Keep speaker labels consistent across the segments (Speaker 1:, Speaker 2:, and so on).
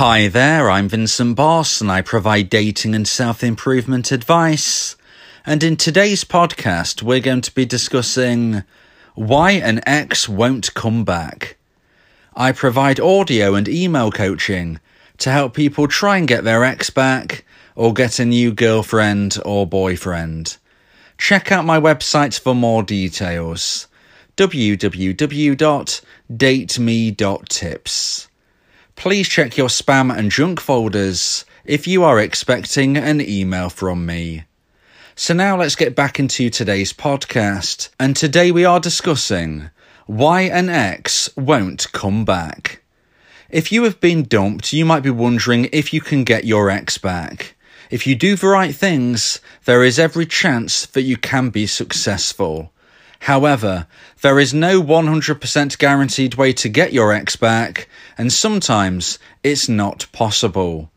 Speaker 1: Hi there, I'm Vincent Boss and I provide dating and self improvement advice. And in today's podcast, we're going to be discussing why an ex won't come back. I provide audio and email coaching to help people try and get their ex back or get a new girlfriend or boyfriend. Check out my website for more details www.dateme.tips. Please check your spam and junk folders if you are expecting an email from me. So now let's get back into today's podcast. And today we are discussing why an ex won't come back. If you have been dumped, you might be wondering if you can get your ex back. If you do the right things, there is every chance that you can be successful. However, there is no 100% guaranteed way to get your ex back, and sometimes it's not possible.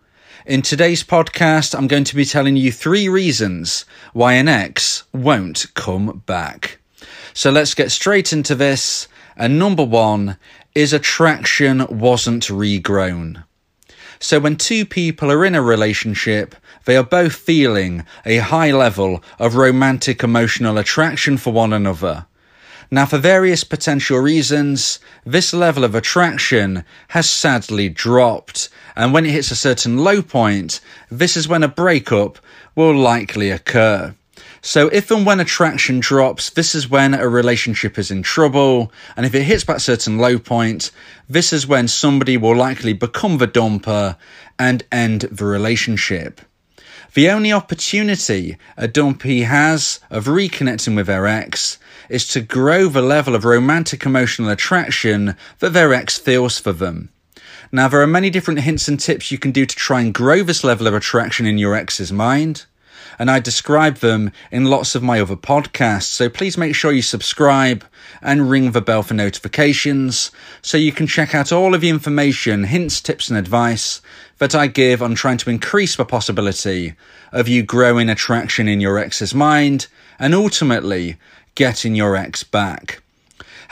Speaker 1: In today's podcast, I'm going to be telling you three reasons why an ex won't come back. So let's get straight into this. And number one is attraction wasn't regrown. So when two people are in a relationship, they are both feeling a high level of romantic emotional attraction for one another. Now, for various potential reasons, this level of attraction has sadly dropped, and when it hits a certain low point, this is when a breakup will likely occur. So, if and when attraction drops, this is when a relationship is in trouble. And if it hits that certain low point, this is when somebody will likely become the dumper and end the relationship. The only opportunity a dumpee has of reconnecting with their ex is to grow the level of romantic emotional attraction that their ex feels for them. Now, there are many different hints and tips you can do to try and grow this level of attraction in your ex's mind and I describe them in lots of my other podcasts. So please make sure you subscribe and ring the bell for notifications so you can check out all of the information, hints, tips, and advice that I give on trying to increase the possibility of you growing attraction in your ex's mind and ultimately getting your ex back.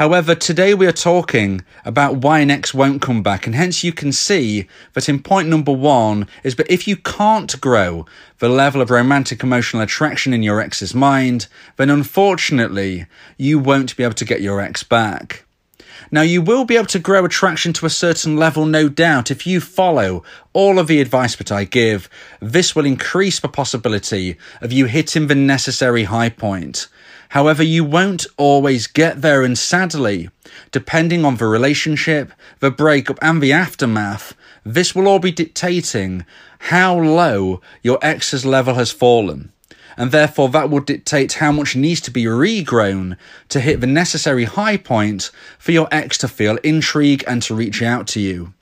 Speaker 1: However, today we are talking about why ex won't come back, and hence you can see that in point number one is that if you can't grow the level of romantic emotional attraction in your ex's mind, then unfortunately you won't be able to get your ex back. Now, you will be able to grow attraction to a certain level, no doubt, if you follow all of the advice that I give. This will increase the possibility of you hitting the necessary high point. However, you won't always get there, and sadly, depending on the relationship, the breakup, and the aftermath, this will all be dictating how low your ex's level has fallen. And therefore, that will dictate how much needs to be regrown to hit the necessary high point for your ex to feel intrigue and to reach out to you.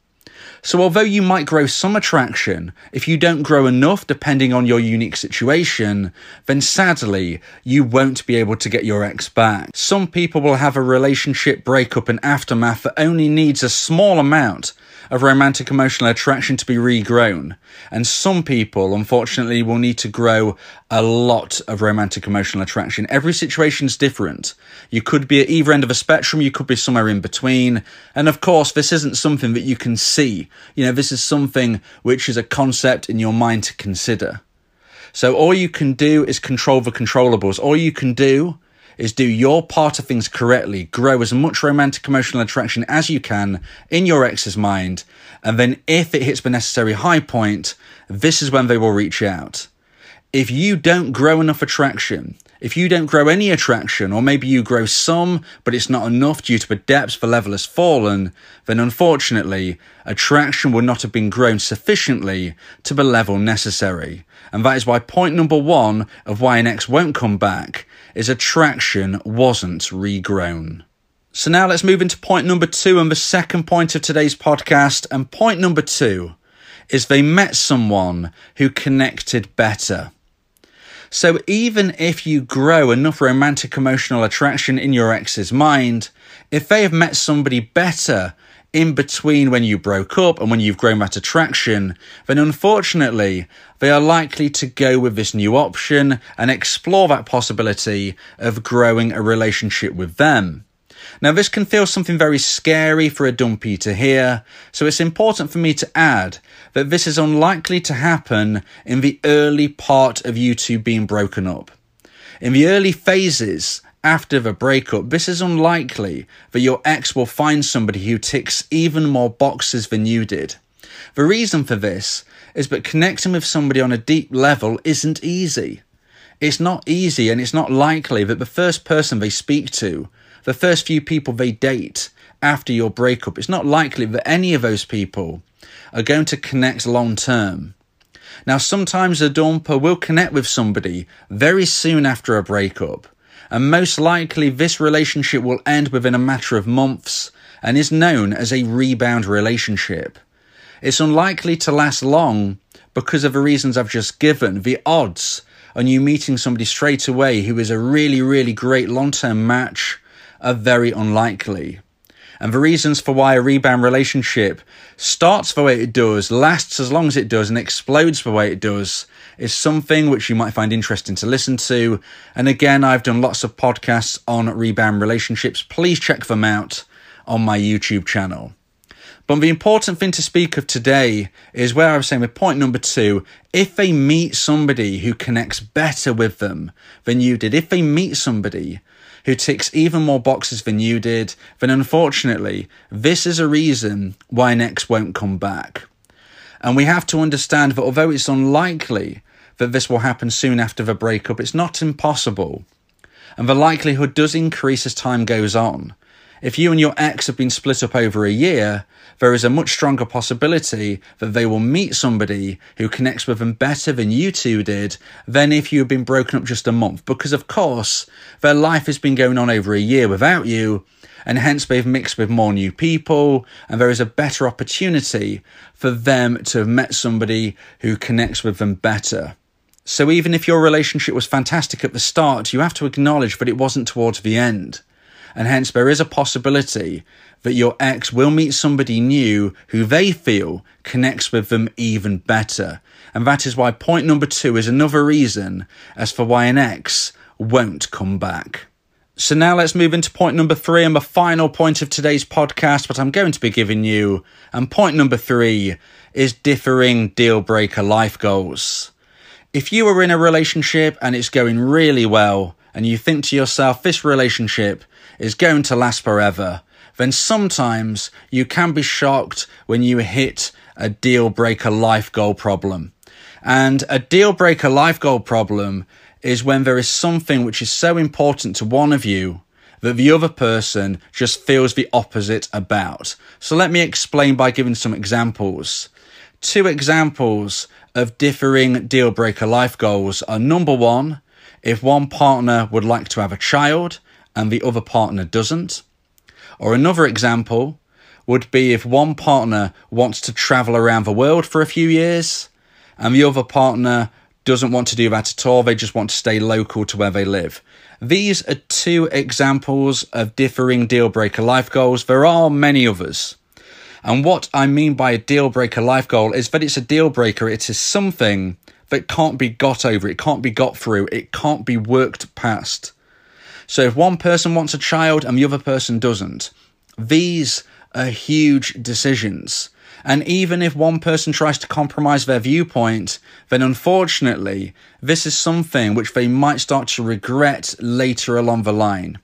Speaker 1: So, although you might grow some attraction, if you don't grow enough depending on your unique situation, then sadly, you won't be able to get your ex back. Some people will have a relationship breakup and aftermath that only needs a small amount of romantic emotional attraction to be regrown. And some people, unfortunately, will need to grow a lot of romantic emotional attraction. Every situation is different. You could be at either end of a spectrum, you could be somewhere in between. And of course, this isn't something that you can see. You know, this is something which is a concept in your mind to consider. So all you can do is control the controllables. All you can do is do your part of things correctly, grow as much romantic emotional attraction as you can in your ex's mind, and then if it hits the necessary high point, this is when they will reach out. If you don't grow enough attraction, if you don't grow any attraction, or maybe you grow some, but it's not enough due to the depths the level has fallen, then unfortunately, attraction will not have been grown sufficiently to the level necessary. And that is why point number one of why an ex won't come back is attraction wasn't regrown. So now let's move into point number two and the second point of today's podcast. And point number two is they met someone who connected better. So even if you grow enough romantic emotional attraction in your ex's mind, if they have met somebody better in between when you broke up and when you've grown that attraction, then unfortunately, they are likely to go with this new option and explore that possibility of growing a relationship with them. Now, this can feel something very scary for a dumpee to hear, so it's important for me to add that this is unlikely to happen in the early part of you two being broken up. In the early phases after the breakup, this is unlikely that your ex will find somebody who ticks even more boxes than you did. The reason for this is that connecting with somebody on a deep level isn't easy. It's not easy and it's not likely that the first person they speak to the first few people they date after your breakup, it's not likely that any of those people are going to connect long term. Now, sometimes a dumper will connect with somebody very soon after a breakup, and most likely this relationship will end within a matter of months and is known as a rebound relationship. It's unlikely to last long because of the reasons I've just given. The odds on you meeting somebody straight away who is a really, really great long term match are very unlikely. And the reasons for why a rebound relationship starts the way it does, lasts as long as it does, and explodes the way it does is something which you might find interesting to listen to. And again, I've done lots of podcasts on rebound relationships. Please check them out on my YouTube channel. But the important thing to speak of today is where I was saying with point number two if they meet somebody who connects better with them than you did, if they meet somebody who ticks even more boxes than you did, then unfortunately, this is a reason why an ex won't come back. And we have to understand that although it's unlikely that this will happen soon after the breakup, it's not impossible. And the likelihood does increase as time goes on. If you and your ex have been split up over a year, there is a much stronger possibility that they will meet somebody who connects with them better than you two did than if you had been broken up just a month. Because, of course, their life has been going on over a year without you, and hence they've mixed with more new people, and there is a better opportunity for them to have met somebody who connects with them better. So, even if your relationship was fantastic at the start, you have to acknowledge that it wasn't towards the end and hence there is a possibility that your ex will meet somebody new who they feel connects with them even better. And that is why point number two is another reason as for why an ex won't come back. So now let's move into point number three and the final point of today's podcast, what I'm going to be giving you. And point number three is differing deal breaker life goals. If you are in a relationship and it's going really well, and you think to yourself, this relationship is going to last forever, then sometimes you can be shocked when you hit a deal breaker life goal problem. And a deal breaker life goal problem is when there is something which is so important to one of you that the other person just feels the opposite about. So let me explain by giving some examples. Two examples of differing deal breaker life goals are number one, if one partner would like to have a child and the other partner doesn't. Or another example would be if one partner wants to travel around the world for a few years and the other partner doesn't want to do that at all, they just want to stay local to where they live. These are two examples of differing deal breaker life goals. There are many others. And what I mean by a deal breaker life goal is that it's a deal breaker. It is something that can't be got over, it can't be got through, it can't be worked past. So if one person wants a child and the other person doesn't, these are huge decisions. And even if one person tries to compromise their viewpoint, then unfortunately, this is something which they might start to regret later along the line.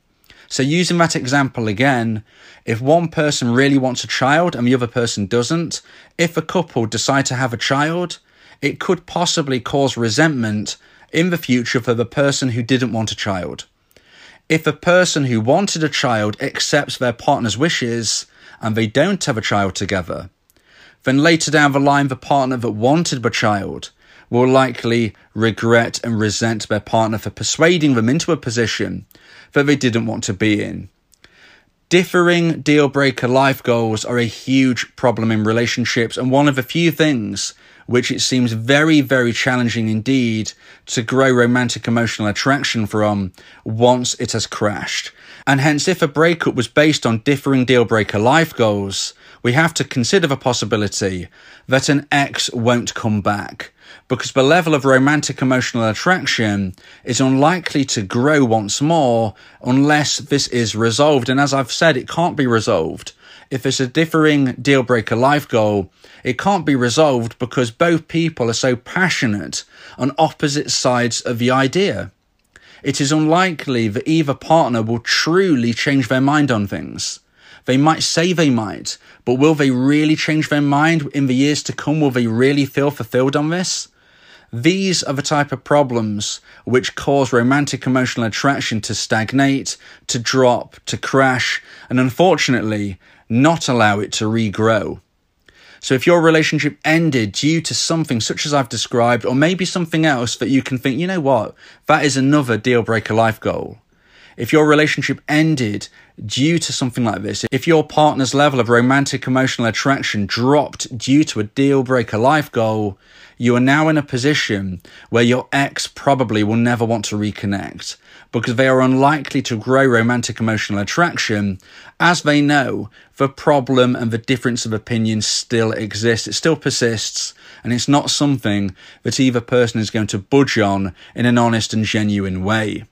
Speaker 1: So, using that example again, if one person really wants a child and the other person doesn't, if a couple decide to have a child, it could possibly cause resentment in the future for the person who didn't want a child. If a person who wanted a child accepts their partner's wishes and they don't have a child together, then later down the line, the partner that wanted the child will likely regret and resent their partner for persuading them into a position that they didn't want to be in. Differing deal breaker life goals are a huge problem in relationships and one of the few things which it seems very, very challenging indeed to grow romantic emotional attraction from once it has crashed. And hence, if a breakup was based on differing deal breaker life goals, we have to consider the possibility that an ex won't come back because the level of romantic emotional attraction is unlikely to grow once more unless this is resolved. And as I've said, it can't be resolved. If it's a differing deal breaker life goal, it can't be resolved because both people are so passionate on opposite sides of the idea. It is unlikely that either partner will truly change their mind on things. They might say they might, but will they really change their mind in the years to come? Will they really feel fulfilled on this? These are the type of problems which cause romantic emotional attraction to stagnate, to drop, to crash, and unfortunately, not allow it to regrow. So if your relationship ended due to something such as I've described, or maybe something else that you can think, you know what, that is another deal breaker life goal. If your relationship ended due to something like this, if your partner's level of romantic emotional attraction dropped due to a deal breaker life goal, you are now in a position where your ex probably will never want to reconnect because they are unlikely to grow romantic emotional attraction. As they know the problem and the difference of opinion still exists. It still persists and it's not something that either person is going to budge on in an honest and genuine way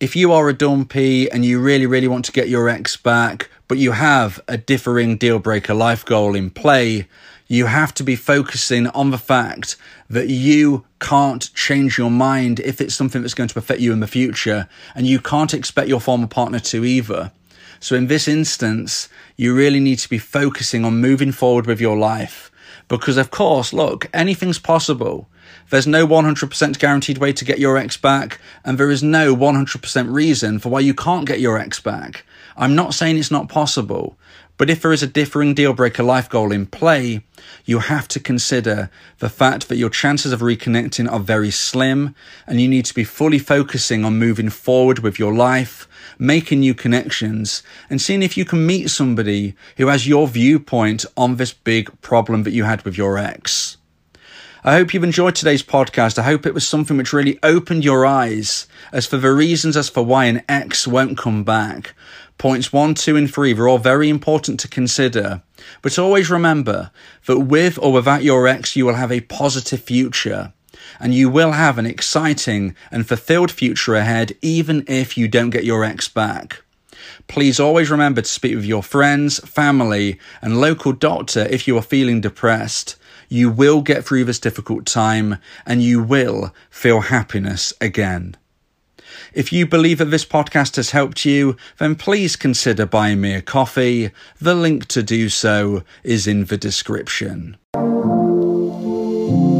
Speaker 1: if you are a dumpee and you really, really want to get your ex back, but you have a differing deal breaker life goal in play, you have to be focusing on the fact that you can't change your mind if it's something that's going to affect you in the future, and you can't expect your former partner to either. So, in this instance, you really need to be focusing on moving forward with your life. Because, of course, look, anything's possible. There's no 100% guaranteed way to get your ex back, and there is no 100% reason for why you can't get your ex back. I'm not saying it's not possible, but if there is a differing deal breaker life goal in play, you have to consider the fact that your chances of reconnecting are very slim, and you need to be fully focusing on moving forward with your life, making new connections, and seeing if you can meet somebody who has your viewpoint on this big problem that you had with your ex. I hope you've enjoyed today's podcast. I hope it was something which really opened your eyes as for the reasons as for why an ex won't come back. Points one, two, and three are all very important to consider. But always remember that with or without your ex, you will have a positive future. And you will have an exciting and fulfilled future ahead, even if you don't get your ex back. Please always remember to speak with your friends, family, and local doctor if you are feeling depressed. You will get through this difficult time and you will feel happiness again. If you believe that this podcast has helped you, then please consider buying me a coffee. The link to do so is in the description.